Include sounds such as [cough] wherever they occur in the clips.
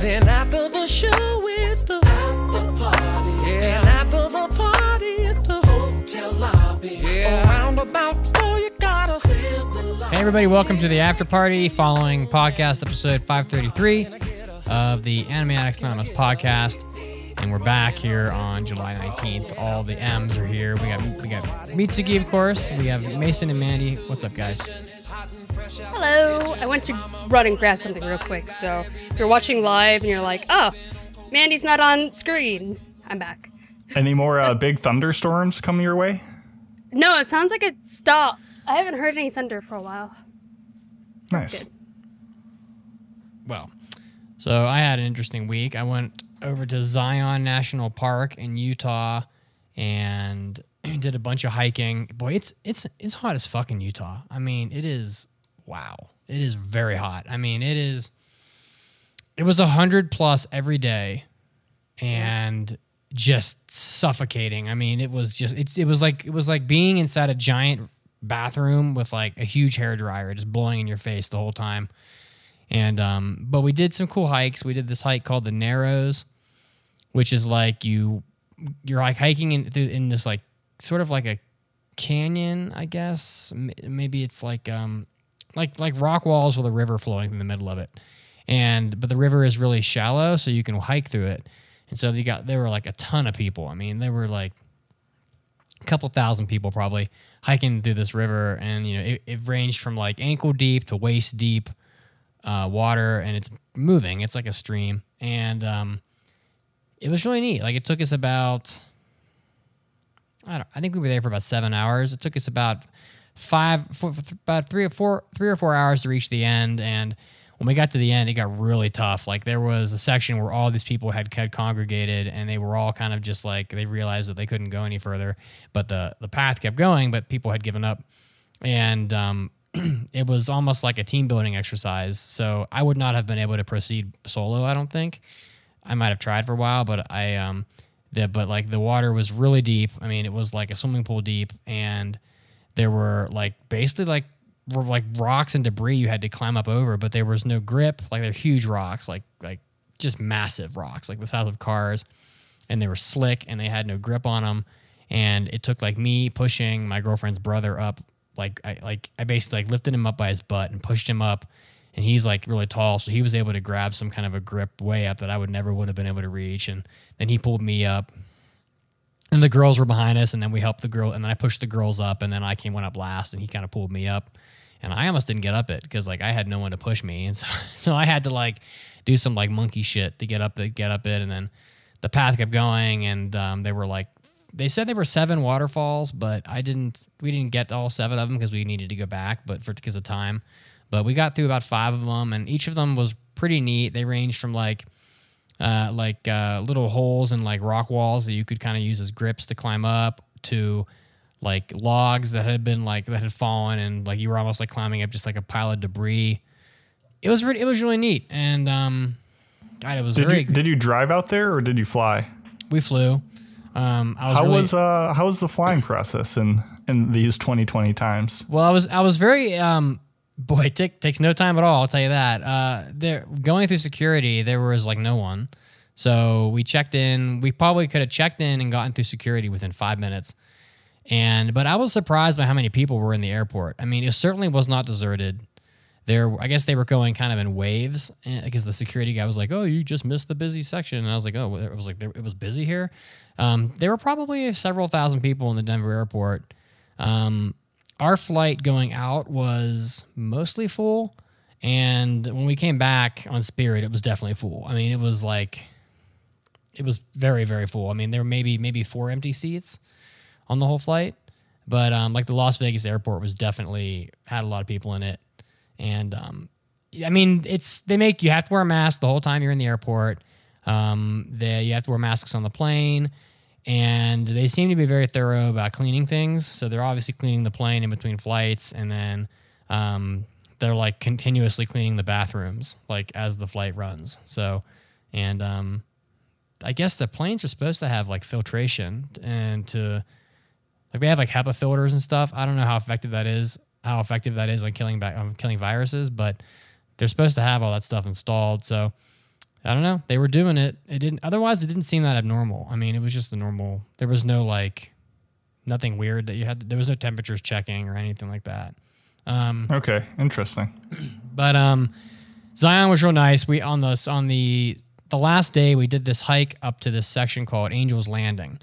Then after the show, it's the after party. Yeah, and after the party, it's the hotel lobby. Yeah, around about four, you gotta the love. Hey, everybody, welcome to the after party following podcast episode 533 of the Anime Addicts Anonymous podcast. And we're back here on July 19th. All the M's are here. We got we got Mitsugi, of course. We have Mason and Mandy. What's up, guys? Hello. I went to run and grab something real quick. So if you're watching live and you're like, oh, Mandy's not on screen, I'm back. Any more uh, big thunderstorms coming your way? No, it sounds like it stopped. I haven't heard any thunder for a while. Nice. good. Well, so I had an interesting week. I went over to Zion National Park in Utah and [clears throat] did a bunch of hiking. Boy, it's it's it's hot as fuck in Utah. I mean, it is wow. It is very hot. I mean, it is it was 100 plus every day and just suffocating. I mean, it was just it's it was like it was like being inside a giant bathroom with like a huge hair dryer just blowing in your face the whole time. And um, but we did some cool hikes. We did this hike called the Narrows, which is like you you're like hiking in in this like sort of like a canyon, I guess. Maybe it's like um like like rock walls with a river flowing in the middle of it. And but the river is really shallow, so you can hike through it. And so you got there were like a ton of people. I mean, there were like a couple thousand people probably hiking through this river, and you know it, it ranged from like ankle deep to waist deep uh, water, and it's moving. It's like a stream, and um, it was really neat. Like it took us about I don't. I think we were there for about seven hours. It took us about five, four, about three or four, three or four hours to reach the end. And when we got to the end, it got really tough. Like there was a section where all these people had, had congregated, and they were all kind of just like they realized that they couldn't go any further. But the the path kept going, but people had given up, and um, [clears throat] it was almost like a team building exercise. So I would not have been able to proceed solo. I don't think. I might have tried for a while, but I um the but like the water was really deep. I mean, it was like a swimming pool deep, and there were like basically like like rocks and debris you had to climb up over, but there was no grip. Like they're huge rocks, like like just massive rocks, like the size of cars, and they were slick and they had no grip on them. And it took like me pushing my girlfriend's brother up, like I like I basically like lifted him up by his butt and pushed him up. And he's like really tall, so he was able to grab some kind of a grip way up that I would never would have been able to reach. And then he pulled me up, and the girls were behind us, and then we helped the girl, and then I pushed the girls up, and then I came went up last, and he kind of pulled me up, and I almost didn't get up it because like I had no one to push me, and [laughs] so so I had to like do some like monkey shit to get up it, get up it, and then the path kept going, and um, they were like they said there were seven waterfalls, but I didn't we didn't get to all seven of them because we needed to go back, but for because of time, but we got through about five of them, and each of them was pretty neat. They ranged from like uh, like uh, little holes in like rock walls that you could kind of use as grips to climb up to like logs that had been like that had fallen and like you were almost like climbing up just like a pile of debris. It was really, it was really neat and um, God, it was Did very. you did you drive out there or did you fly? we flew. Um, I was How really, was uh how was the flying process in in these 2020 times? Well, I was I was very um boy, it takes no time at all. I'll tell you that. Uh, there going through security, there was like no one. So we checked in. We probably could have checked in and gotten through security within five minutes. And but I was surprised by how many people were in the airport. I mean, it certainly was not deserted. There, I guess they were going kind of in waves eh, because the security guy was like, "Oh, you just missed the busy section," and I was like, "Oh, it was like it was busy here." Um, there were probably several thousand people in the Denver airport. Um, our flight going out was mostly full, and when we came back on Spirit, it was definitely full. I mean, it was like it was very very full. I mean, there were maybe maybe four empty seats on the whole flight, but um, like the Las Vegas airport was definitely had a lot of people in it, and um, I mean, it's they make you have to wear a mask the whole time you're in the airport. Um, they you have to wear masks on the plane, and they seem to be very thorough about cleaning things. So they're obviously cleaning the plane in between flights, and then um, they're like continuously cleaning the bathrooms like as the flight runs. So, and um, I guess the planes are supposed to have like filtration and to like they have like HEPA filters and stuff. I don't know how effective that is, how effective that is on killing on killing viruses, but they're supposed to have all that stuff installed. So I don't know. They were doing it. It didn't. Otherwise, it didn't seem that abnormal. I mean, it was just the normal. There was no like, nothing weird that you had. To, there was no temperatures checking or anything like that. Um, Okay, interesting. [clears throat] but um, Zion was real nice. We on the on the the last day we did this hike up to this section called Angels Landing,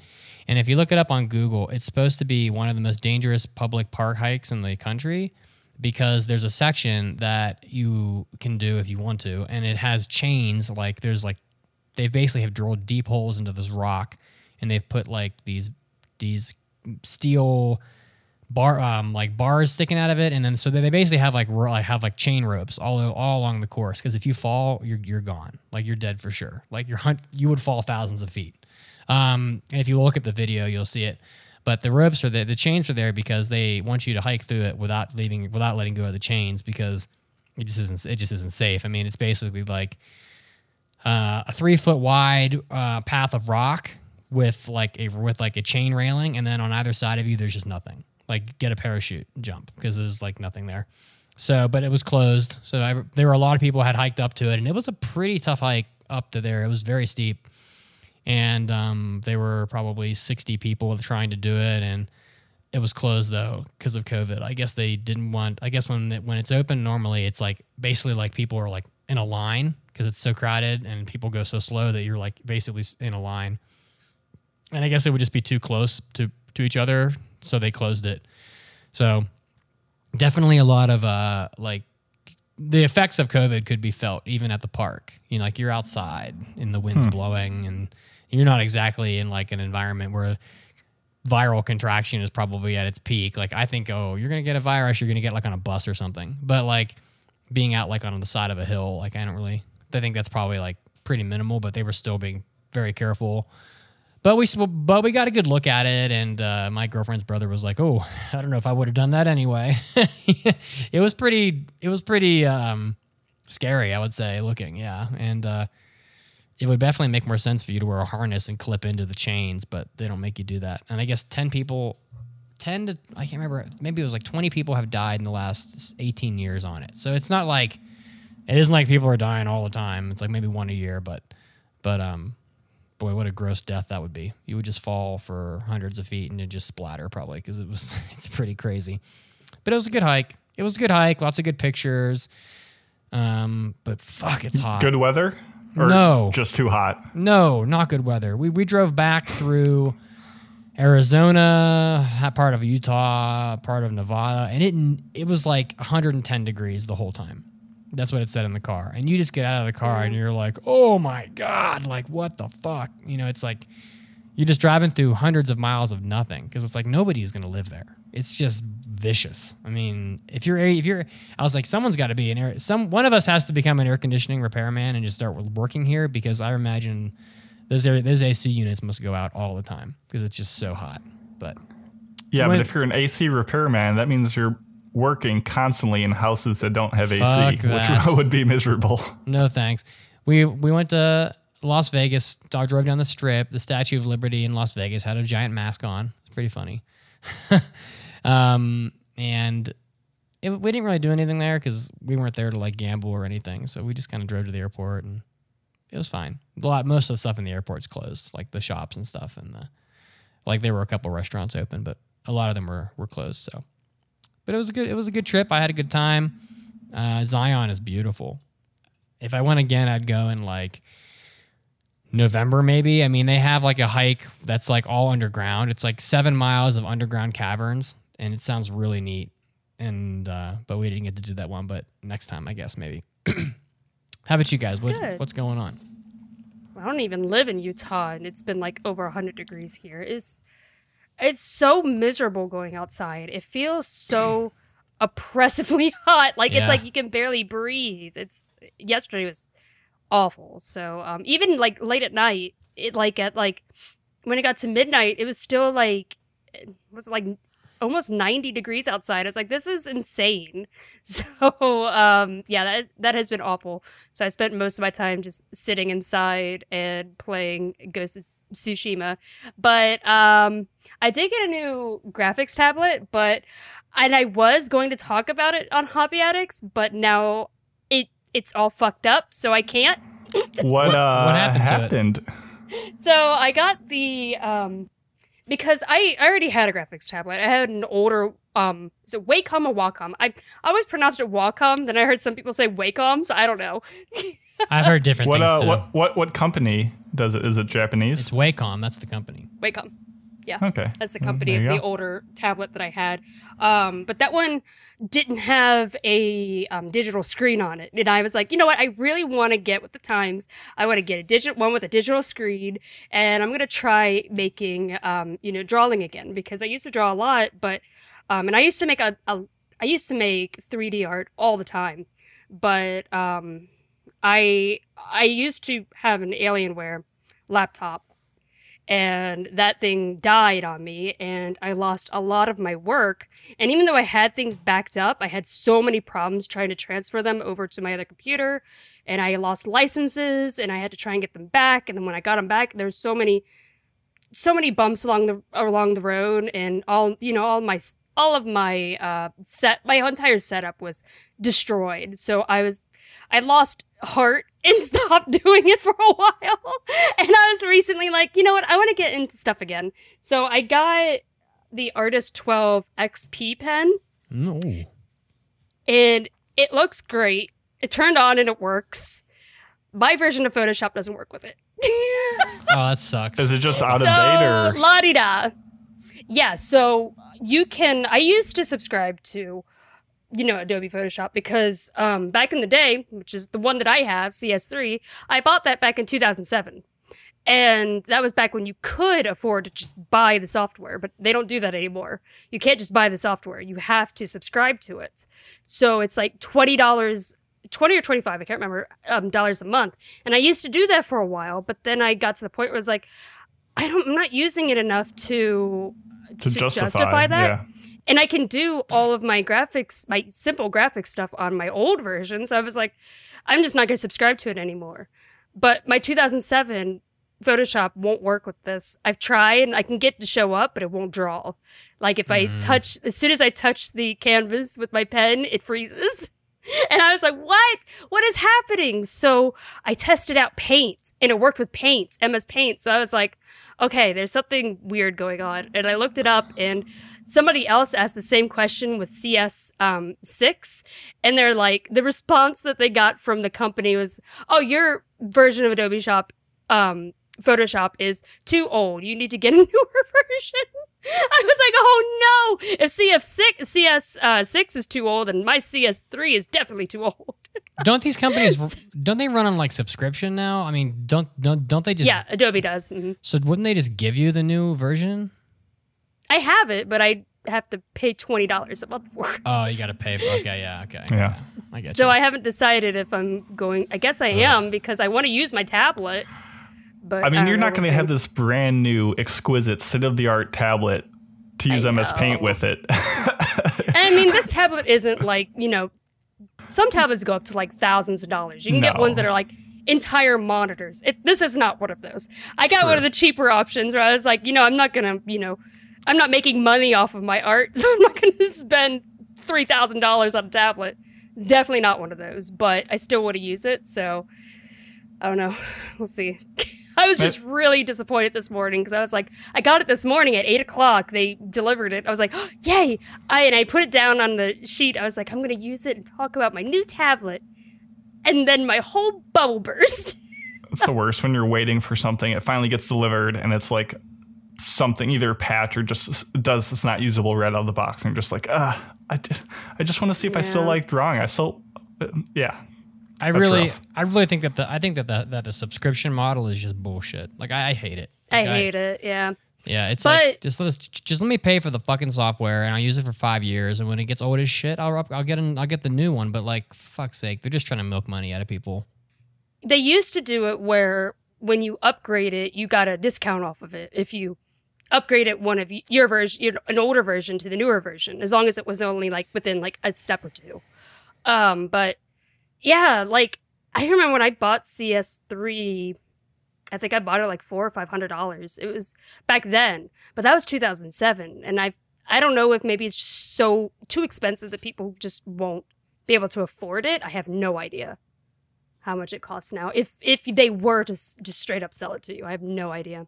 and if you look it up on Google, it's supposed to be one of the most dangerous public park hikes in the country because there's a section that you can do if you want to, and it has chains. Like there's like they basically have drilled deep holes into this rock, and they've put like these these steel bar um like bars sticking out of it and then so they basically have like ro- have like chain ropes all all along the course because if you fall you're you're gone. Like you're dead for sure. Like you're hunt you would fall thousands of feet. Um and if you look at the video you'll see it but the ropes are there the chains are there because they want you to hike through it without leaving without letting go of the chains because it just isn't it just isn't safe i mean it's basically like uh, a three foot wide uh, path of rock with like a with like a chain railing, and then on either side of you, there's just nothing. Like get a parachute, jump because there's like nothing there. So, but it was closed. So I, there were a lot of people had hiked up to it, and it was a pretty tough hike up to there. It was very steep, and um, there were probably 60 people trying to do it, and it was closed though because of COVID. I guess they didn't want. I guess when it, when it's open, normally it's like basically like people are like in a line because it's so crowded and people go so slow that you're like basically in a line. And I guess it would just be too close to to each other, so they closed it. So definitely a lot of uh like the effects of COVID could be felt even at the park. You know, like you're outside and the wind's blowing and you're not exactly in like an environment where viral contraction is probably at its peak. Like I think, oh, you're gonna get a virus, you're gonna get like on a bus or something. But like being out like on the side of a hill, like I don't really. I think that's probably like pretty minimal, but they were still being very careful. But we but we got a good look at it, and uh, my girlfriend's brother was like, "Oh, I don't know if I would have done that anyway." [laughs] it was pretty. It was pretty um, scary, I would say, looking. Yeah, and uh, it would definitely make more sense for you to wear a harness and clip into the chains, but they don't make you do that. And I guess ten people, ten to I can't remember. Maybe it was like twenty people have died in the last eighteen years on it. So it's not like it isn't like people are dying all the time. It's like maybe one a year, but but um boy, what a gross death that would be. You would just fall for hundreds of feet and it just splatter probably because it was [laughs] it's pretty crazy. But it was a good hike. It was a good hike. Lots of good pictures. Um, but fuck, it's hot. Good weather? Or No. Just too hot? No, not good weather. We we drove back through Arizona, part of Utah, part of Nevada, and it it was like 110 degrees the whole time. That's what it said in the car. And you just get out of the car and you're like, "Oh my god, like what the fuck?" You know, it's like you're just driving through hundreds of miles of nothing because it's like nobody's going to live there. It's just vicious. I mean, if you're if you're I was like someone's got to be an air some one of us has to become an air conditioning repairman and just start working here because I imagine those air, those AC units must go out all the time because it's just so hot. But Yeah, When- but if you're an AC repairman, that means you're working constantly in houses that don't have AC, that. which [laughs] would be miserable. No thanks. We we went to Las Vegas. I drove down the strip. The Statue of Liberty in Las Vegas had a giant mask on. It's pretty funny. [laughs] um, and it, we didn't really do anything there because we weren't there to like gamble or anything. So we just kind of drove to the airport and it was fine. A lot, most of the stuff in the airport's closed, like the shops and stuff, and the like. There were a couple restaurants open, but a lot of them were were closed. So, but it was a good it was a good trip. I had a good time. Uh, Zion is beautiful if I went again, I'd go in like November, maybe. I mean, they have like a hike that's like all underground. It's like seven miles of underground caverns, and it sounds really neat. And uh, but we didn't get to do that one. But next time, I guess maybe. [clears throat] How about you guys? What's Good. what's going on? I don't even live in Utah, and it's been like over 100 degrees here. It's it's so miserable going outside. It feels so [clears throat] oppressively [laughs] hot. Like Yeah. it's like you can barely breathe. It's yesterday was awful. So um, even like late at night, it like at like when it got to midnight, it was still like it was like almost 90 degrees outside. I was like, this is insane. [laughs] So um, yeah, that that has been awful. So I spent most of my time just sitting inside and playing Ghost of Tsushima. But um, I did get a new graphics tablet, but and I was going to talk about it on Hobby Addicts, but now it it's all fucked up, so I can't. What uh what happened happened? to it? So I got the um because I, I already had a graphics tablet. I had an older um is it Wacom or Wacom? I, I always pronounced it Wacom, then I heard some people say Wacom, so I don't know. [laughs] I've heard different What things uh too. what what what company does it? Is it Japanese? It's Wacom. That's the company. Wacom. Yeah. okay. That's the company of the go. older tablet that I had. Um, but that one didn't have a um, digital screen on it. And I was like, you know what? I really want to get with the times. I want to get a digital one with a digital screen, and I'm gonna try making, um, you know, drawing again because I used to draw a lot, but um, and I used to make a, a I used to make 3D art all the time, but um, I I used to have an Alienware laptop and that thing died on me and i lost a lot of my work. And even though i had things backed up i had so many problems trying to transfer them over to my other computer and i lost licenses and i had to try and get them back. And then when i got them back there's so many so many bumps along the along the road and all you know all my all of my uh set my entire setup was destroyed. So i was i lost heart and stopped [laughs] doing it for a while [laughs] and i was recently like you know what i want to get into stuff again so i got the artist 12 xp pen No. and it looks great it turned on and it works my version of photoshop doesn't work with it [laughs] Oh, that sucks. Is it just out of so, date or la di da. Yeah, so you can. I used to subscribe to, you know, Adobe Photoshop because um, back in the day, which is the one that I have, CS3, I bought that back in 2007. And that was back when you could afford to just buy the software, but they don't do that anymore. You can't just buy the software. You have to subscribe to it. So it's like $20 20 or 25 i can't remember um, dollars a month and i used to do that for a while but then i got to the point where it was like i don't i'm not using it enough to to justify, that Yeah. And i can do all of my graphics my simple graphics stuff on my old version so i was like i'm just not going to subscribe to it anymore but my 2007 photoshop won't work with this i've tried and i can get it to show up but it won't draw like if i Mm. touch as soon as i touch the canvas with my pen it freezes [laughs] and I was like, what? What is happening? So I tested out paint and it worked with paint, MS Paint. So I was like, okay, there's something weird going on. And I looked it up and somebody else asked the same question with CS um, 6. And they're like, the response that they got from the company was, oh, your version of Adobe Shop, um, Photoshop is too old. You need to get a [laughs] newer version. I was like, oh no! If CF6, CS uh, six is too old, and my CS3 is definitely too old. [laughs] don't these companies [laughs] don't they run on like subscription now? I mean, don't don't don't they just yeah, Adobe does. mhm. So wouldn't they just give you the new version? I have it, but I have to pay twenty dollars a month for it. Oh, you got to pay. For, okay, yeah, okay. Yeah. I get So you. I haven't decided if I'm going. I guess I am because I want to use my tablet. But I mean, don't you're know, not going we'll to have this brand new, exquisite, state of the art tablet to use I MS Paint with it. And I mean, this tablet isn't like you know. Some tablets go up to like thousands of dollars. You can get ones that are like entire monitors. It, this is not one of those. I got one of the cheaper options where I was like, you know, I'm not gonna, you know, I'm not making money off of my art, [laughs] so I'm not gonna spend three thousand dollars on a tablet. It's definitely not one of those, but I still want to use it. So I don't know. [sighs] We'll see. [laughs] I was just really disappointed this morning because I was like, I got it this morning at eight o'clock. They delivered it. I was like, [gasps] yay! I and I put it down on the sheet. I was like, I'm gonna use it and talk about my new tablet. And then my whole bubble burst. [laughs] it's the worst when you're waiting for something. It finally gets delivered, and it's like something either a patch or just does it's not usable right out of the box. And you're just like, ah, I, ju- I just want to see if I still like drawing. I still, uh, yeah. I really, rough. I really think that the, I think that the, that the subscription model is just bullshit. Like I, I hate it. I Like, hate it. Yeah. Yeah, it's But- like just let us, just let me pay for the fucking software and I'll use it for five years. And when it gets old as shit, I'll I'll get an, I'll get the new one. But like, fuck's sake, they're just trying to milk money out of people. They used to do it where when you upgrade it, you got a discount off of it if you upgrade it one of your version, an older version to the newer version, as long as it was only like within like a step or two. Um, but yeah, like I remember when I bought CS3, I think I bought it like four or five hundred dollars. It was back then, but that was 2007, and I I don't know if maybe it's just so too expensive that people just won't be able to afford it. I have no idea. how much it costs now. If if they were to just straight up sell it to you, I have no idea.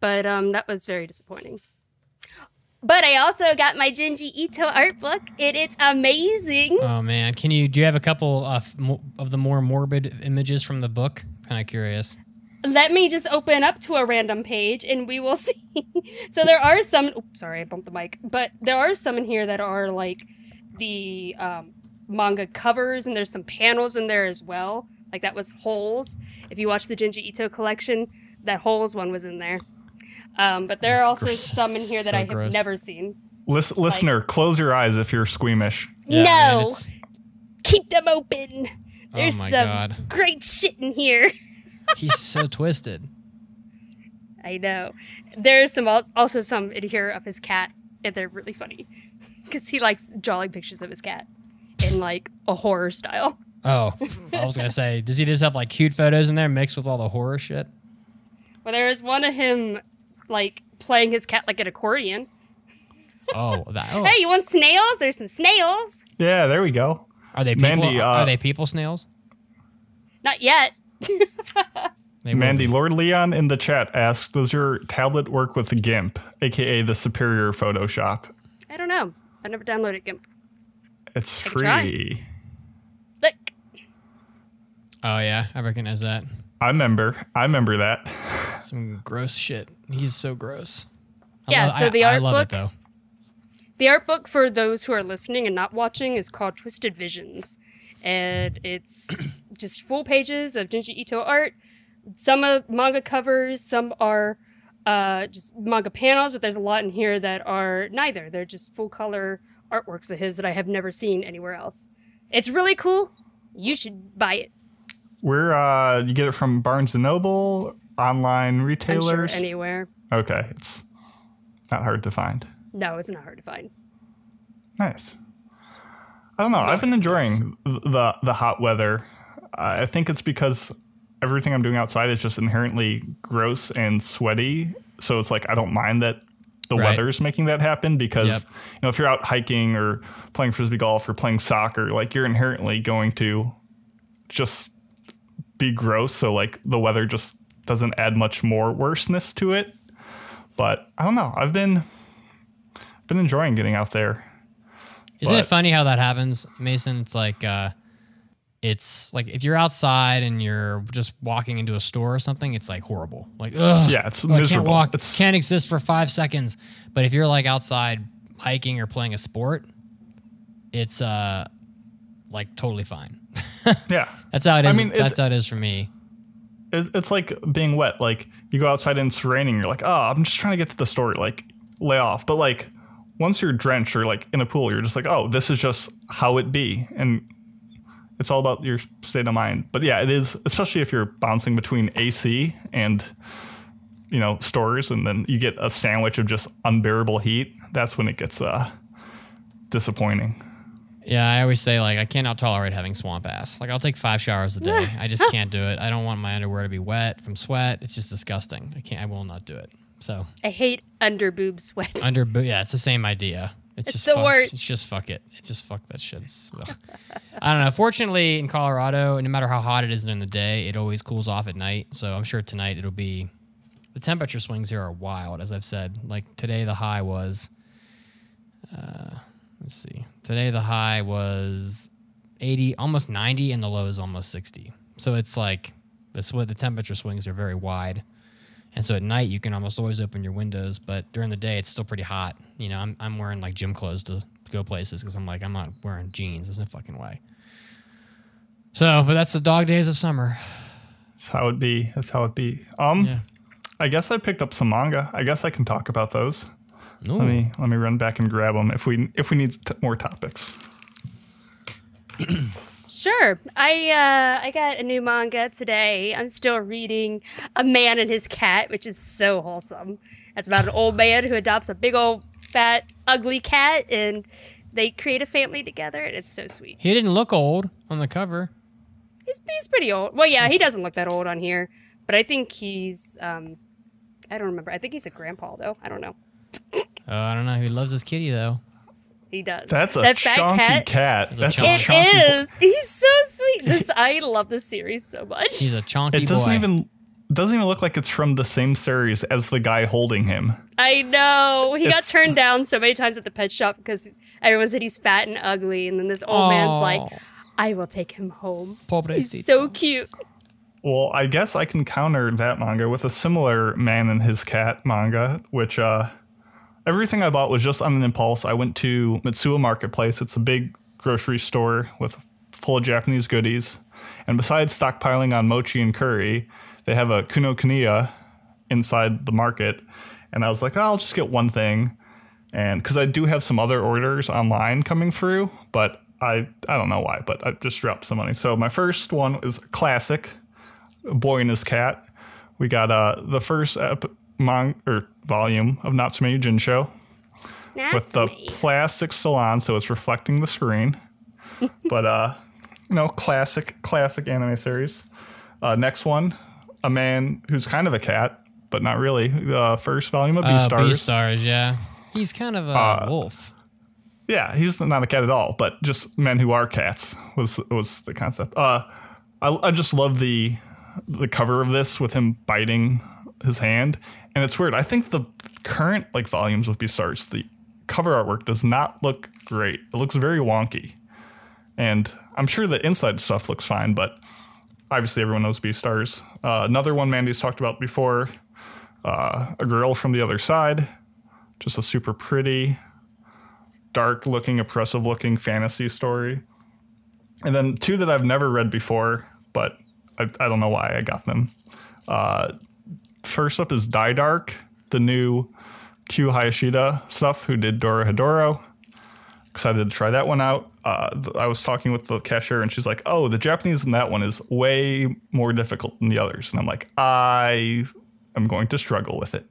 But um, that was very disappointing. But I also got my Junji Ito art book, and it's amazing. Oh man, can you? Do you have a couple of of the more morbid images from the book? Kind of curious. Let me just open up to a random page, and we will [laughs] see. so there are some. Oops, sorry, I bumped the mic. But there are some in here that are like the um, manga covers, and there's some panels in there as well. Like that was holes. If you watch the Junji Ito collection, that holes one was in there. Um, but there are also gross. some in here that So I have gross. never seen. Lis- listener, close your eyes if you're squeamish. Yeah, no, man, it's- keep them open. There's oh some god, great shit in here. [laughs] he's so twisted. I know. There's some also some in here of his cat, and they're really funny [laughs] because he likes drawing pictures of his cat in like a horror style. Oh, I was gonna say, does he just have like cute photos in there mixed with all the horror shit? Well, there is one of him like playing his cat like an accordion. Oh, [laughs] that. Oh. Hey, you want snails? There's some snails. Yeah, there we go. Are they people? Mandy, uh, are they people snails? Not yet. [laughs] Mandy. Lord Leon in the chat asks, does your tablet work with GIMP, aka the Superior Photoshop? I don't know. I never downloaded GIMP. It's can free. Look, Oh yeah, I recognize that. I remember. I remember that. [laughs] Some gross shit. He's so gross. I Yeah, love- so I- the I art love book- it though. The art book for those who are listening and not watching is called Twisted Visions. And it's [clears throat] just full pages of Junji Ito art. Some are manga covers, some are uh, just manga panels, but there's a lot in here that are neither. They're just full color artworks of his that I have never seen anywhere else. It's really cool. You should buy it. Where uh, you get it from Barnes and Noble, online I'm sure retailers. anywhere. okay, it's not hard to find. No, it's not hard to find. Nice. I don't know. I've been enjoying th- the the hot weather. I think it's because everything I'm doing outside is just inherently gross and sweaty. So it's like I don't mind that the Right. weather's making that happen because Yep. you know if you're out hiking or playing frisbee golf or playing soccer, like you're inherently going to just be gross. So like the weather just doesn't add much more worseness to it. But I don't know. I've been been enjoying getting out there. Isn't it funny how that happens, Mason? It's like uh it's like if you're outside and you're just walking into a store or something, it's like horrible. Like ugh, Yeah, it's oh, I can't miserable. walk, It's- can't exist for five seconds. But if you're like outside hiking or playing a sport, it's uh like totally fine. [laughs] Yeah. That's how it is. I mean, that's how it is for me. It, it's like being wet. Like you go outside and it's raining. You're like, oh, I'm just trying to get to the store. Like lay off. But like once you're drenched or like in a pool, you're just like, oh, this is just how it be. And it's all about your state of mind. But yeah, it is, especially if you're bouncing between AC and you know stores, and then you get a sandwich of just unbearable heat. That's when it gets uh, disappointing. Yeah, I always say like I cannot tolerate having swamp ass. Like I'll take five showers a day. I just [laughs] can't do it. I don't want my underwear to be wet from sweat. It's just disgusting. I can't. I will not do it. So I hate under boob sweat. under bo- yeah, it's the same idea. It's, It's just the fuck, worst. It's just fuck it. It's just fuck that shit. I don't know. Fortunately, in Colorado, no matter how hot it is during the day, it always cools off at night. So I'm sure tonight it'll be. The temperature swings here are wild, as I've said. Like today, the high was. Uh, let's see. Today the high was 80, almost 90, and the low is almost 60. So it's like this. What the temperature swings are very wide. And so at night you can almost always open your windows, but during the day it's still pretty hot. You know, I'm I'm wearing like gym clothes to go places because I'm like I'm not wearing jeans. There's no fucking way. So, but that's the dog days of summer. That's how it be. That's how it be. Um, Yeah. I guess I picked up some manga. I guess I can talk about those. Ooh. Let me let me run back and grab them if we if we need t- more topics. [clears throat] Sure. I uh I got a new manga today. I'm still reading A Man and His Cat, which is so wholesome. It's about an old man who adopts a big old fat ugly cat and they create a family together and it's so sweet. He didn't look old on the cover. He's he's pretty old. Well, yeah, he doesn't look that old on here, but I think he's um I don't remember. I think he's a grandpa though. I don't know. Oh, I don't know. He loves his kitty though. He does. That's a that chunky cat. That's a That's a chunky- It chunky. is. He's so sweet. This I love this series so much. He's a chonky It doesn't boy. even doesn't even look like it's from the same series as the guy holding him. I know. He It's- got turned down so many times at the pet shop because everyone said he's fat and ugly, and then this old man's like, "I will take him home. Pobrecito. He's so cute." Well, I guess I can counter that manga with a similar man and his cat manga, which uh everything I bought was just on an impulse. I went to Mitsuwa Marketplace. It's a big grocery store with full of Japanese goodies. And besides stockpiling on mochi and curry, they have a Kinokuniya inside the market. And I was like, oh, I'll just get one thing. And because I do have some other orders online coming through, but I I don't know why, but I just dropped some money. So my first one is classic, Boy and His Cat. We got uh the first ep- mon- or volume of Natsume Yujincho That's with the plastic still on, so it's reflecting the screen. [laughs] but uh, you know, classic classic anime series. Uh, next one, a man who's kind of a cat, but not really. The first volume of Uh, Beastars. Beastars, yeah. He's kind of a Uh, wolf. Yeah, he's not a cat at all, but just men who are cats was was the concept. Uh, I, I just love the the cover of this with him biting his hand, and it's weird. I think the current like volumes with Beastars, the cover artwork does not look great. It looks very wonky, and I'm sure the inside stuff looks fine, but obviously everyone knows Beastars. Uh, another one Mandy's talked about before, uh, a girl from the other side, just a super pretty dark looking, oppressive looking fantasy story. And then two that I've never read before, but I, I don't know why I got them. Uh, first up is Dai Dark, the new Q Hayashida stuff, who did Dorohedoro. Excited to try that one out. Uh, I was talking with the cashier, and she's like, "Oh, the Japanese in that one is way more difficult than the others." And I'm like, "I am going to struggle with it."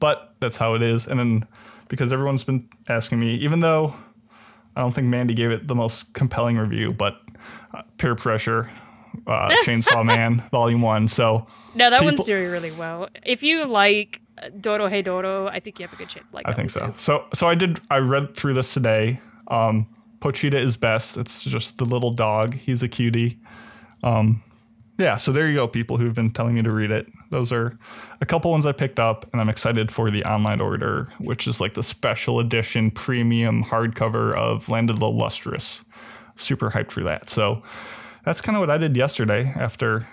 but that's how it is. And then because everyone's been asking me, even though I don't think Mandy gave it the most compelling review, but uh, Peer Pressure, uh, Chainsaw Man, [laughs] Volume One. So No, that people- one's doing really well. If you like Dorohedoro, I think you have a good chance to like I think so. too. So so I did. I read through this today. Um, Pochita is best. It's just the little dog. He's a cutie. Um, yeah. So there you go, people who've been telling me to read it. Those are a couple ones I picked up, and I'm excited for the online order, which is like the special edition premium hardcover of Land of the Lustrous. Super hyped for that. So that's kind of what I did yesterday after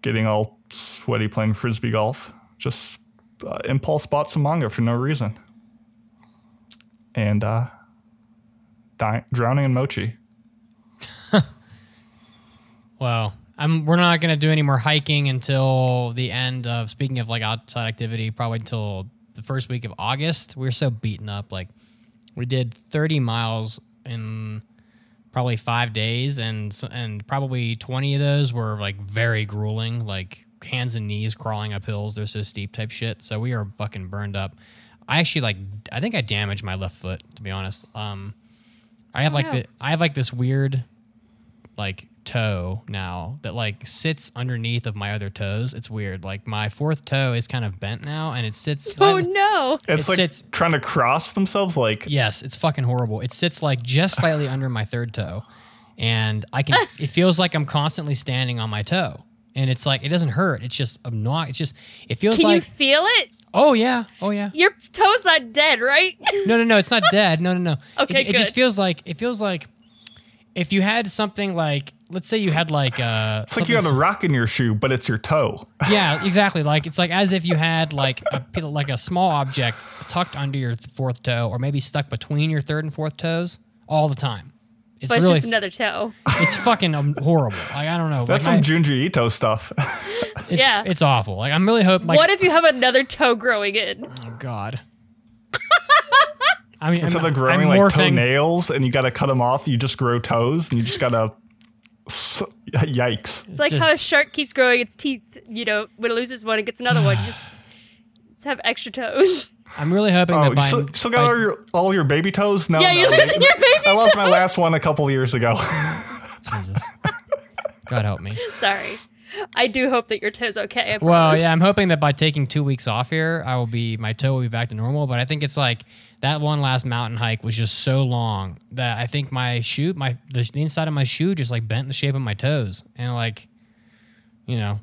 getting all sweaty playing frisbee golf. Just uh, impulse bought some manga for no reason and uh, drowning in mochi. [laughs] wow, I'm, we're not going to do any more hiking until the end of, speaking of like outside activity, probably until the first week of August. We're so beaten up. Like, we did 30 miles in probably five days, and and probably 20 of those were like very grueling, like hands and knees crawling up hills. They're so steep type shit. So we are fucking burned up. I actually like, I think I damaged my left foot, to be honest. Um, I have like no. the, I have like this weird like toe now that like sits underneath of my other toes. It's weird. Like my fourth toe is kind of bent now and it sits Oh slightly- no! It's It like sits- trying to cross themselves. Like Yes, it's fucking horrible. It sits like just slightly under my third toe. And I can [laughs] it feels like I'm constantly standing on my toe. And it's like it doesn't hurt. It's just obnoxious. It's just it feels Can you like feel it? oh yeah, oh yeah. Your toe's not dead, right? No, no, no. It's not [laughs] dead. No, no, no. Okay, it, it just feels like it feels like if you had something like let's say you had like uh it's like you got a rock in your shoe, but it's your toe. [laughs] yeah exactly like it's like as if you had like a p- like a small object tucked under your fourth toe or maybe stuck between your third and fourth toes all the time it's But it's really just another toe. [laughs] it's fucking um, horrible like i don't know That's like, some I- Junji Ito stuff. [laughs] it's, Yeah. it's awful like i'm really hoping like what if you have another toe growing in? oh god I mean, Instead I'm, of growing I'm like morphing- toenails and you got to cut them off, you just grow toes and you just got to. Yikes. It's like just- how a shark keeps growing its teeth. You know, when it loses one, it gets another one. You just, just have extra toes. [laughs] I'm really hoping Oh, that you by, still, still got by- all your all your baby toes? No, Yeah, no, you're losing your baby I lost my last one a couple years ago. [laughs] Jesus. God help me. Sorry. I do hope that your toe's okay. Well, yeah, I'm hoping that by taking two weeks off here, I will be my toe will be back to normal. But I think it's like that one last mountain hike was just so long that I think my shoe, my the, inside of my shoe just like bent in the shape of my toes, and like, you know,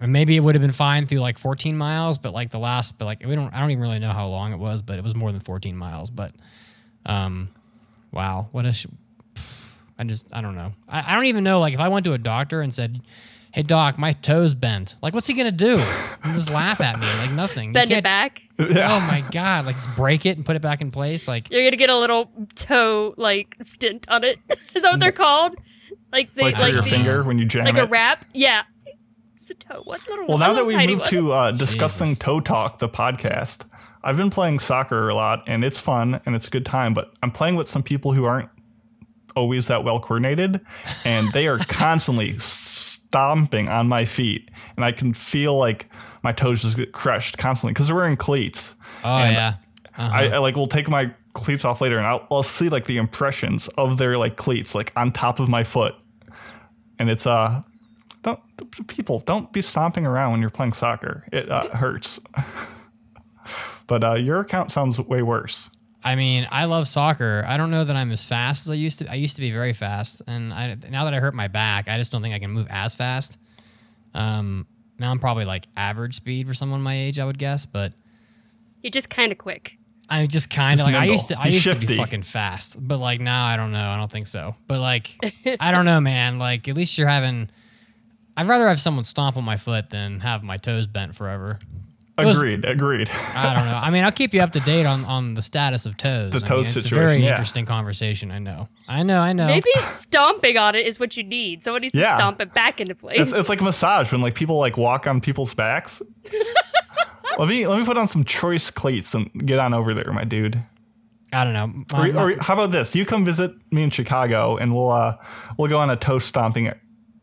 and maybe it would have been fine through like 14 miles, but like the last, but like we don't, I don't even really know how long it was, but it was more than 14 miles. But, um, wow, what a, I just, I don't know. I, I don't even know. Like if I went to a doctor and said, "Hey doc, my toes bent," like what's he gonna do? He'll just laugh at me like nothing. You Bend it can't- back. Oh my [laughs] god! Like just break it and put it back in place. Like You're gonna get a little toe like stint on it. [laughs] Is that what they're called? Like they Like like, for your the- finger when you jam it. like it. a wrap. Yeah. It's a toe. What little? Well, now that we tiny moved to uh, discussing Jesus. Toe Talk, the podcast, I've been playing soccer a lot, and it's fun and it's a good time. But I'm playing with some people who aren't always that well coordinated, and they are [laughs] constantly stomping on my feet, and I can feel like my toes just get crushed constantly because we're wearing cleats. oh And yeah, I, I like will take my cleats off later, and I'll, I'll see like the impressions of their like cleats like on top of my foot, and it's uh, don't people don't be stomping around when you're playing soccer. It uh, hurts. [laughs] but uh, your account sounds way worse. I mean, I love soccer. I don't know that I'm as fast as I used to. I used to be very fast, and I, now that I hurt my back, I just don't think I can move as fast. Um, now I'm probably like average speed for someone my age, I would guess, but You're just kind of quick. I'm just kind of like I used to. I He's used to be fucking fast, but like now I don't know. I don't think so. But like I don't know, man. Like at least you're having. I'd rather have someone stomp on my foot than have my toes bent forever. Was- Agreed. Agreed. I don't know. I mean, I'll keep you up to date on, on the status of toes. The I toe mean, it's a very yeah. interesting conversation. I know. I know. I know. Maybe stomping on it is what you need. Someone needs Yeah. to stomp it back into place. it's, it's like a massage when like people like walk on people's backs. [laughs] let me let me put on some choice cleats and get on over there, my dude. I don't know. My- Or, my- or how about this? You come visit me in Chicago, and we'll uh we'll go on a toe stomping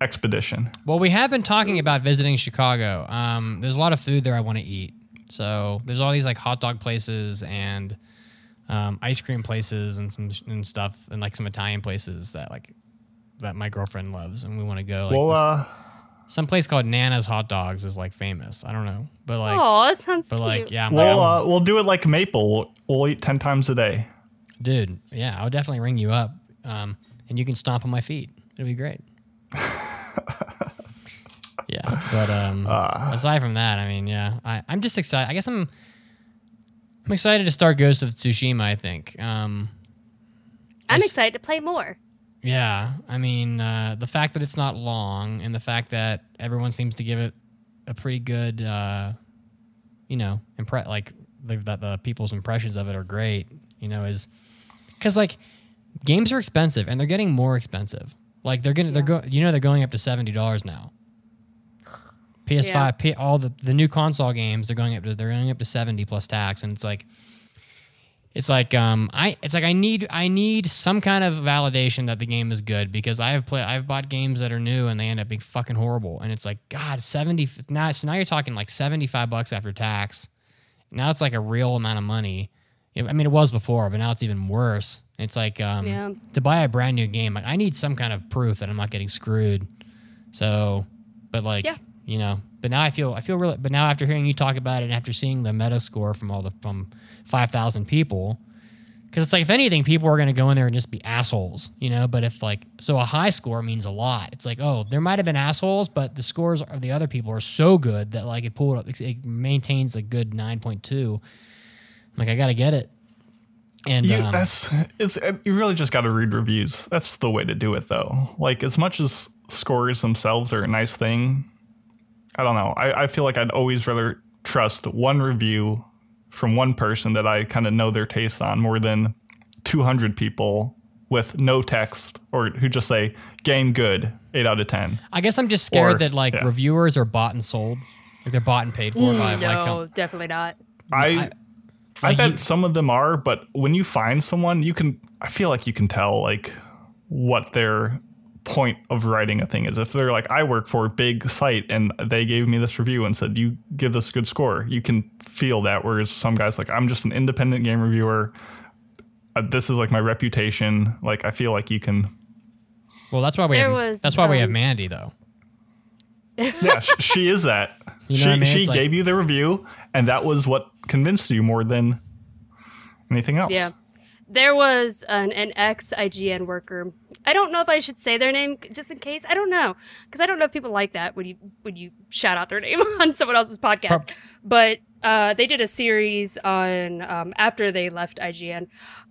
expedition. well, we have been talking about visiting Chicago. Um, there's a lot of food there I want to eat. So there's all these like hot dog places and um, ice cream places and some and stuff and like some Italian places that like that my girlfriend loves and we want to go. Like Well, this- uh, some place called Nana's Hot Dogs is like famous. I don't know, but like, oh, that sounds but cute. like, yeah, my- we'll uh, we'll do it like Maple. We'll, we'll eat ten times a day. dude, yeah, I'll definitely ring you up, um, and you can stomp on my feet. It'll be great. [laughs] yeah, but um, Uh. aside from that, I mean, yeah, I, I'm just excited. I guess I'm I'm excited to start Ghost of Tsushima. I think. Um, I'm Yes. excited to play more. yeah, I mean, uh, the fact that it's not long and the fact that everyone seems to give it a pretty good, uh, you know, impre- like the, that the people's impressions of it are great. You know, is because like games are expensive and they're getting more expensive. Like they're gonna, they're go, you know, they're going up to seventy dollars now. PS5, Yeah. P, all the the new console games, they're going up to they're going up to seventy plus tax, and it's like it's like um I it's like I need I need some kind of validation that the game is good because I have play I've bought games that are new and they end up being fucking horrible and it's like god 70 now so now you're talking like 75 bucks after tax. Now it's like a real amount of money. I mean it was before but now it's even worse. It's like um Yeah. to buy a brand new game like, I need some kind of proof that I'm not getting screwed. So but like Yeah. you know but now I feel I feel really but now after hearing you talk about it and after seeing the meta score from all the from 5,000 people because it's like if anything people are going to go in there and just be assholes you know but if like so a high score means a lot it's like oh there might have been assholes but the scores of the other people are so good that like it pulled up it maintains a good 9.2 like I got to get it and You, um, that's it's you really just got to read reviews. That's the way to do it, though. Like as much as scores themselves are a nice thing, I don't know. I, I feel like I'd always rather trust one review from one person that I kind of know their taste on more than 200 people with no text or who just say game good, eight out of ten. I guess I'm just scared or- that like yeah. reviewers are bought and sold like they're bought and paid for by no, like com- definitely not. I I- I, bet you- some of them are, but when you find someone, you can. I feel like you can tell like what their point of writing a thing is. If they're like, I work for a big site and they gave me this review and said you give this a good score, you can feel that. Whereas some guys like, I'm just an independent game reviewer. Uh, this is like my reputation. Like I feel like you can. well that's why we There have, was, that's why we have um, Mandy though Yeah, sh- she is that. [laughs] You know she I mean? she like- gave you the review, and that was what convinced you more than Anything else? Yeah. There was an, an ex IGN worker. I don't know if I should say their name just in case. I don't know because I don't know if people like that when you when you shout out their name [laughs] on someone else's podcast. But uh, they did a series on um, after they left IGN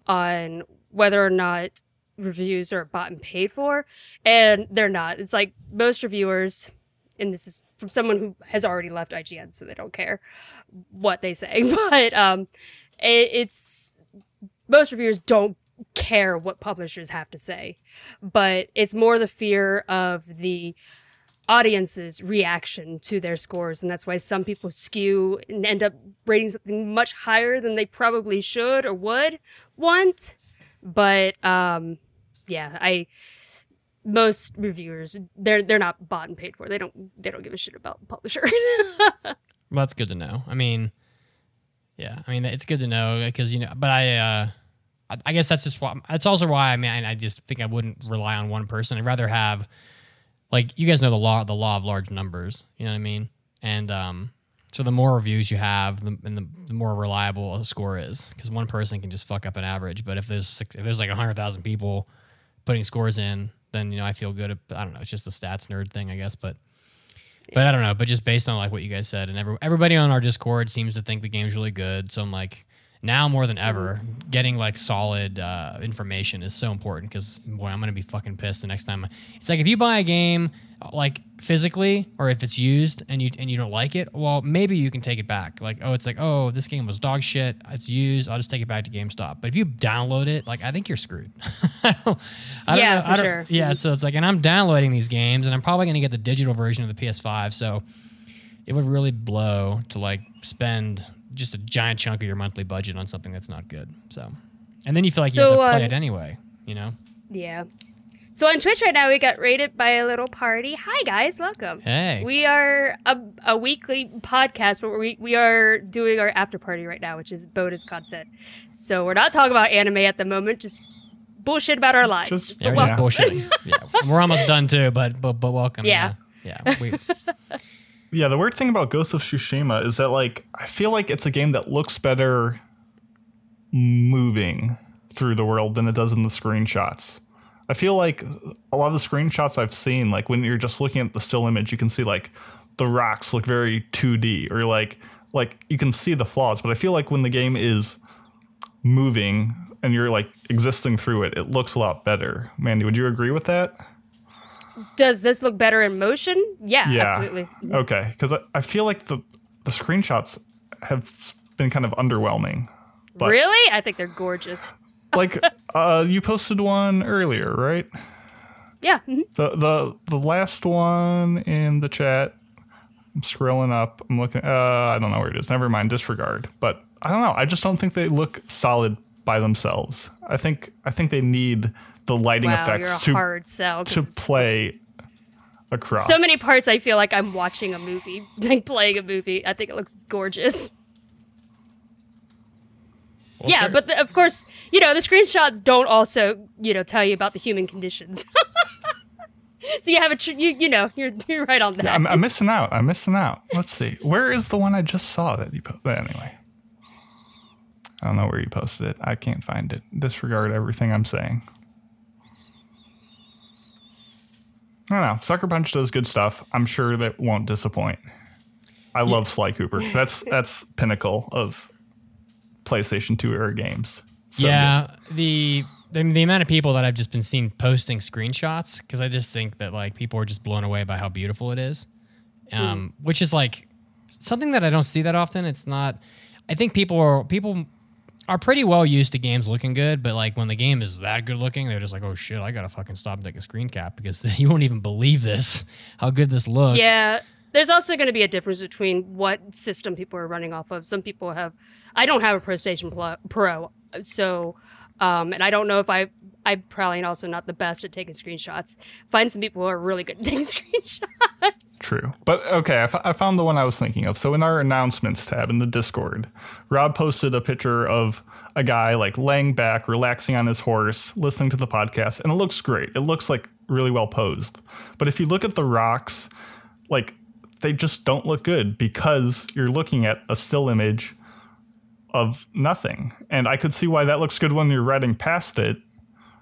on whether or not reviews are bought and paid for, and they're not. It's like most reviewers, and this is from someone who has already left IGN, so they don't care what they say. [laughs] But um, it, it's most reviewers don't care what publishers have to say, but it's more the fear of the audience's reaction to their scores, and that's why some people skew and end up rating something much higher than they probably should or would want. But um, yeah, I most reviewers they're they're not bought and paid for. They don't they don't give a shit about publisher. [laughs] Well, that's good to know. I mean, yeah, I mean it's good to know because you know, but I, uh, I, I guess that's just why. That's also why I mean I just think I wouldn't rely on one person. I'd rather have, like, you guys know the law, the law of large numbers. You know what I mean? And um, so the more reviews you have, the, and the, the more reliable a score is, because one person can just fuck up an average. But if there's six, if there's like hundred thousand people putting scores in, then you know I feel good. I don't know. It's just a stats nerd thing, I guess, but. But I don't know. But just based on like what you guys said, and every, everybody on our Discord seems to think the game's really good. So I'm like, now more than ever, getting like solid uh, information is so important because boy, I'm gonna be fucking pissed the next time. It's like if you buy a game uh, like physically, or if it's used and you and you don't like it, well, maybe you can take it back. Like, oh, it's like, oh, this game was dog shit. It's used. I'll just take it back to GameStop. But if you download it, like, I think you're screwed. [laughs] I don't, I don't Yeah, know- for I sure. Yeah, so it's like, and I'm downloading these games, and I'm probably gonna get the digital version of the PS5. So it would really blow to like spend just a giant chunk of your monthly budget on something that's not good. So, and then you feel like you have So, to play um, it anyway. You know? Yeah. So on Twitch right now, we got rated by a little party. Hi guys, welcome. Hey. We are a, a weekly podcast, but we we are doing our after party right now, which is bonus content. So we're not talking about anime at the moment, just bullshit about our lives. Just- yeah, But we're Yeah. just bullshitting. [laughs] yeah, we're almost done too, but but but welcome. Yeah. yeah. yeah. We, Yeah, the weird thing about Ghost of Tsushima is that like I feel like it's a game that looks better moving through the world than it does in the screenshots. I feel like a lot of the screenshots I've seen, like when you're just looking at the still image, you can see like the rocks look very 2D or like like you can see the flaws, but I feel like when the game is moving and you're like existing through it, it looks a lot better. Mandy, would you agree with that? Does this look better in motion? Yeah, Yeah. absolutely. Okay, because I, I feel like the the screenshots have been kind of underwhelming. But really? I think they're gorgeous. [laughs] like uh, you posted one earlier, right? Yeah. mhm. The the the last one in the chat. I'm scrolling up. I'm looking. Uh, I don't know where it is. Never mind. Disregard. But I don't know. I just don't think they look solid by themselves. I think I think they need the lighting Wow, effects to hard sell. to play across. So many parts I feel like I'm watching a movie, [laughs] like playing a movie. I think it looks gorgeous. Well, yeah, sure. but the, of course, you know, the screenshots don't also, you know, tell you about the human conditions. [laughs] so you have a, tr- you, you know, you're, you're right on that. I'm, I'm missing out. I'm missing out. Let's see. Where is the one I just saw that you posted? Anyway, I don't know where you posted it. I can't find it. Disregard everything I'm saying. I don't know. Sucker Punch does good stuff. I'm sure that won't disappoint. I love Sly Cooper. That's [laughs] that's pinnacle of PlayStation 2 era games. So yeah, the, the the amount of people that I've just been seeing posting screenshots because I just think that like people are just blown away by how beautiful it is, um, which is like something that I don't see that often. It's not. I think people are people are pretty well used to games looking good, but like when the game is that good looking, they're just like, oh shit, I gotta fucking stop and take a screen cap because [laughs] you won't even believe this how good this looks. yeah. There's also going to be a difference between what system people are running off of. Some people have, I don't have a PlayStation Pro, so, um, and I don't know if I, I'm probably also not the best at taking screenshots. Find some people who are really good at taking [laughs] screenshots. True. But okay, I, f- I found the one I was thinking of. So in our announcements tab in the Discord, Rob posted a picture of a guy like laying back, relaxing on his horse, listening to the podcast, and it looks great. It looks like really well posed. But if you look at the rocks, like they just don't look good because you're looking at a still image of nothing. And I could see why that looks good when you're riding past it,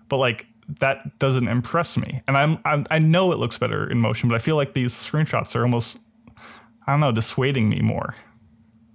but like that doesn't impress me. And I'm, I'm I know it looks better in motion, but I feel like these screenshots are almost I don't know, dissuading me more.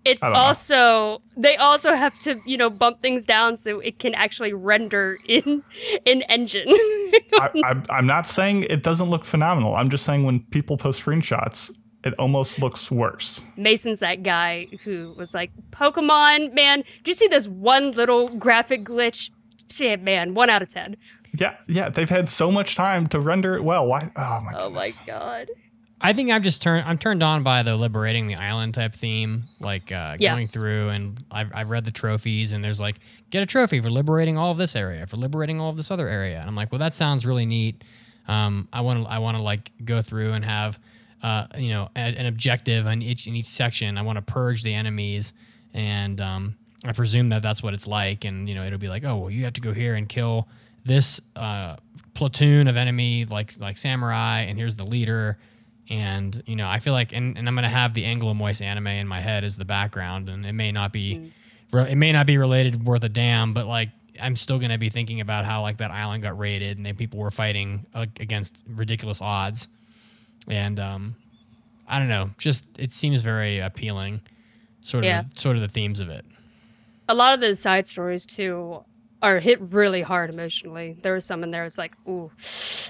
It's don't know. also they also have to you know bump things down so it can actually render in [laughs] in engine. [laughs] I, I, I'm not saying it doesn't look phenomenal. I'm just saying when people post screenshots, it almost looks worse. Mason's that guy who was like, Pokemon, man, do you see this one little graphic glitch? Shit, man, one out of ten. Yeah, yeah, they've had so much time to render it well. Why? Oh my Oh my god. I think I'm just turned. I'm turned on by the liberating the island type theme, like uh, Yeah. going through and I've, I've read the trophies and there's like get a trophy for liberating all of this area, for liberating all of this other area, and I'm like, well, that sounds really neat. Um, I want to I want to like go through and have uh, you know a, an objective in each in each section. I want to purge the enemies, and um, I presume that that's what it's like. And you know, it'll be like, oh, well, you have to go here and kill this uh, platoon of enemy like like samurai, and here's the leader and you know i feel like and, and i'm going to have the Angolmois anime in my head as the background and it may not be re- it may not be related worth a damn but like i'm still going to be thinking about how like that island got raided and then people were fighting uh, against ridiculous odds and um i don't know just it seems very appealing sort of Yeah. sort of the themes of it A lot of the side stories too are hit really hard emotionally. There was some in there was like, ooh,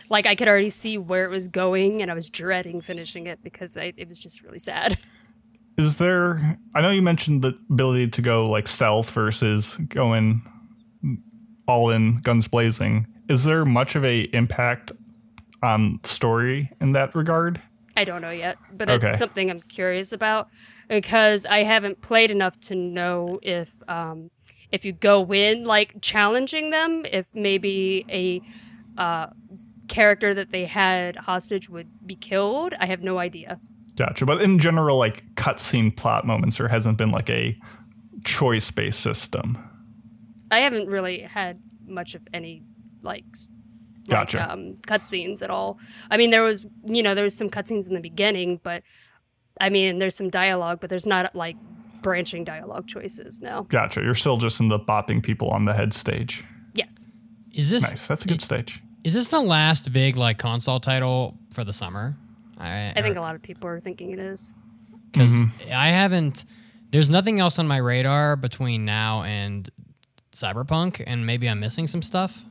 like I could already see where it was going, and I was dreading finishing it because I, it was just really sad. [laughs] Is there? I know you mentioned the ability to go like stealth versus going all in guns blazing. Is there much of a impact on story in that regard? I don't know yet, but Okay. it's something I'm curious about because I haven't played enough to know if um, if you go in like challenging them, if maybe a uh, character that they had hostage would be killed. I have no idea. Gotcha. But in general, like cutscene plot moments, there hasn't been like a choice based system. I haven't really had much of any like Gotcha. like, um, cutscenes at all. I mean, there was you know there was some cutscenes in the beginning, but I mean, there's some dialogue, but there's not like branching dialogue choices. No. Gotcha. You're still just in the bopping people on the head stage. Yes. is this Nice. That's a good stage. is this the last big like console title for the summer i, I think a lot of people are thinking it is. because Mm-hmm. I haven't. There's nothing else on my radar between now and Cyberpunk, and maybe I'm missing some stuff.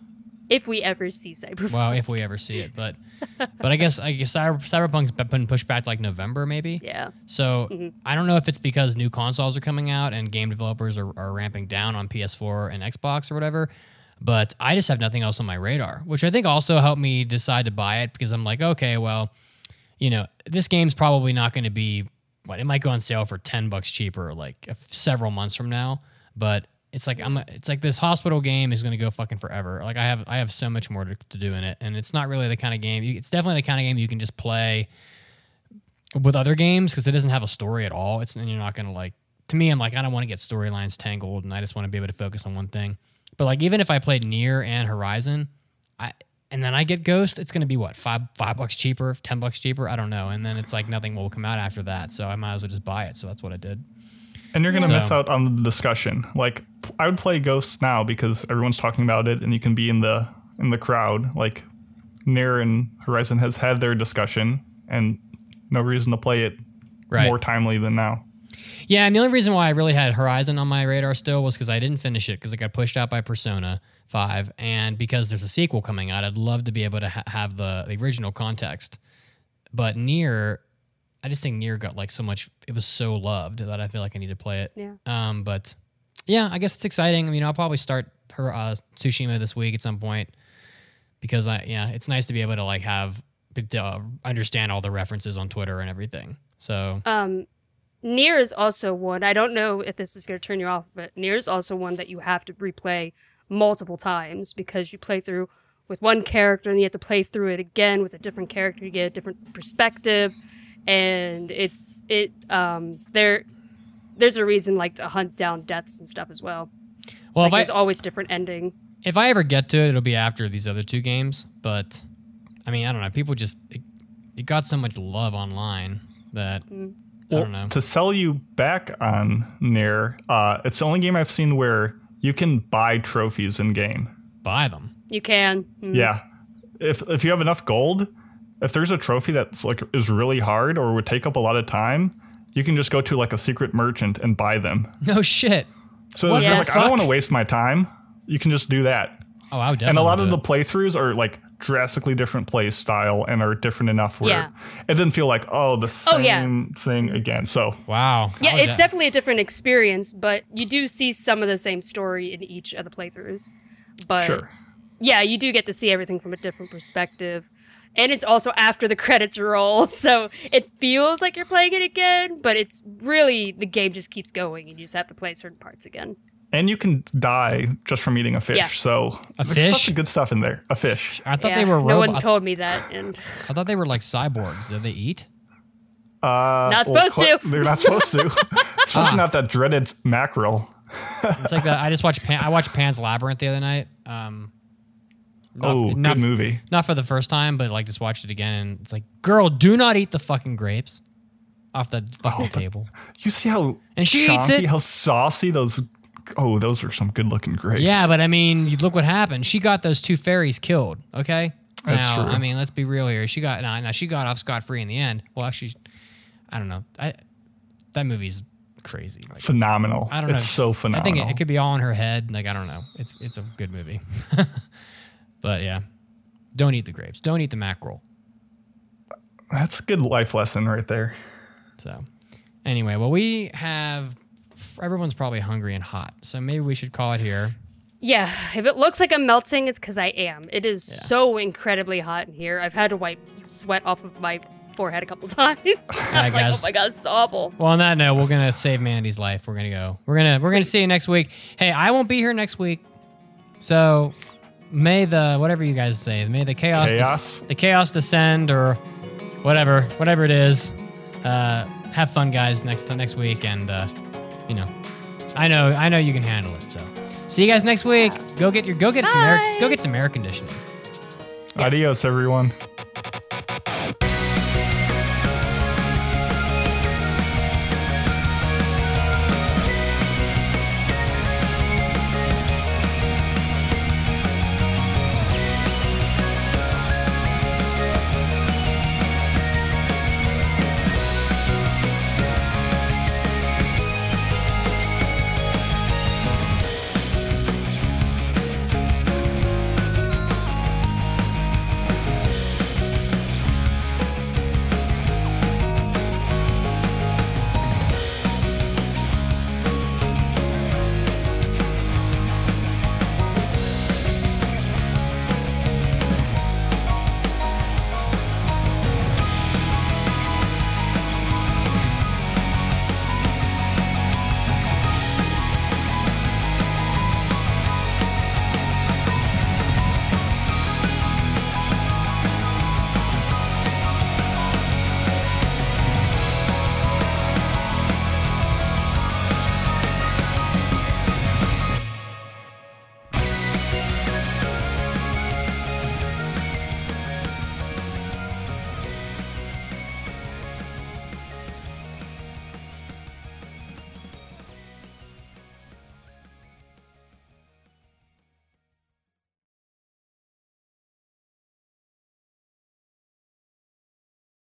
If we ever see Cyberpunk. Well, if we ever see it, but but I guess I guess Cyber, Cyberpunk's been pushed back like November, maybe. Yeah. So Mm-hmm. I don't know if it's because new consoles are coming out and game developers are, are ramping down on PS4 and Xbox or whatever. But I just have nothing else on my radar, which I think also helped me decide to buy it because I'm like, okay, well, you know, this game's probably not going to be what it might go on sale for ten bucks cheaper, like several months from now. But it's like I'm, it's like this hospital game is going to go fucking forever. Like I have, I have so much more to, to do in it, and it's not really the kind of game. You, it's definitely the kind of game you can just play with other games because it doesn't have a story at all. It's and you're not gonna like. To me, I'm like I don't want to get storylines tangled, and I just want to be able to focus on one thing. But like even if I played NieR and Horizon, I and then I get Ghost, it's gonna be what five five bucks cheaper, ten bucks cheaper. I don't know. And then it's like nothing will come out after that, so I might as well just buy it. So that's what I did. And you're going to So- miss out on the discussion. Like I would play Ghosts now because everyone's talking about it and you can be in the in the crowd. Like NieR and Horizon has had their discussion and no reason to play it Right. more timely than now. Yeah, and the only reason why I really had Horizon on my radar still was because I didn't finish it because it got pushed out by Persona 5, and because there's a sequel coming out, I'd love to be able to ha- have the, the original context. But NieR, I just think NieR got like so much, it was so loved that I feel like I need to play it. Yeah. Um, but yeah, I guess it's exciting. I mean, I'll probably start her uh, Tsushima this week at some point because I yeah, it's nice to be able to like have uh, understand all the references on Twitter and everything. So Um, NieR is also one. I don't know if this is going to turn you off, but NieR is also one that you have to replay multiple times because you play through with one character and you have to play through it again with a different character to get a different perspective, and it's it um there. There's a reason like to hunt down deaths and stuff as well. well, like if I, there's always different ending. if I ever get to it, it'll be after these other two games. But I mean, I don't know. People just it, it got so much love online that Well, don't know. to sell you back on NieR, uh, it's the only game I've seen where you can buy trophies in game. Buy them. You can. Mm. Yeah. If if you have enough gold, if there's a trophy that's like is really hard or would take up a lot of time, you can just go to like a secret merchant and buy them. No shit. So What if you're the like, I don't want to waste my time, you can just do that. Oh, I would definitely. And a lot do of the playthroughs are like drastically different play style and are different enough where Yeah. it didn't feel like, oh, the Oh, same yeah. thing again. So Wow. Yeah, oh, it's de- definitely a different experience, but you do see some of the same story in each of the playthroughs. But sure. yeah, you do get to see everything from a different perspective. And it's also after the credits roll, [laughs] so it feels like you're playing it again, but it's really the game just keeps going and you just have to play certain parts again. And you can die just from eating a fish. Yeah. So A there's fish? lots of good stuff in there. A fish. I thought yeah, they were no one told me that, [laughs] and I thought they were like cyborgs. Did they eat? Uh, Not well, supposed cl- to. They're not supposed to. [laughs] Especially Ah. not that dreaded mackerel. It's like that. I just watched. Pan, I watched Pan's Labyrinth the other night. Um, not- oh, not, good movie. Not for the first time, but like just watched it again, and it's like, girl, do not eat the fucking grapes off the oh, fucking Oh, table. You see how And she eats it. how saucy those. Oh, those are some good looking grapes. Yeah, but I mean, look what happened. She got those two fairies killed. Okay, That's now, true. I mean, let's be real here. She got now, now she got off scot free in the end. Well, actually, I don't know. I that movie's crazy. Like, phenomenal. I don't know. It's so phenomenal. I think it, it could be all in her head. Like I don't know. It's it's a good movie. [laughs] but yeah, don't eat the grapes. Don't eat the mackerel. That's a good life lesson right there. So anyway, well we have everyone's probably hungry and hot, so maybe we should call it here. yeah, if it looks like I'm melting, it's because I am. It is so incredibly hot in here. I've had to wipe sweat off of my forehead a couple [laughs] times. I'm like, guys. oh my god, this is awful. Well, on that note, we're gonna save Mandy's life. We're gonna go. We're gonna we're gonna see you next week. Hey, I won't be here next week, so may the whatever you guys say, may the chaos des- the chaos descend or whatever whatever it is. Uh, have fun, guys. Next next week, and uh, you know, I know I know you can handle it. So see you guys next week. Go get your go get some air go get some air conditioning. Adios, everyone.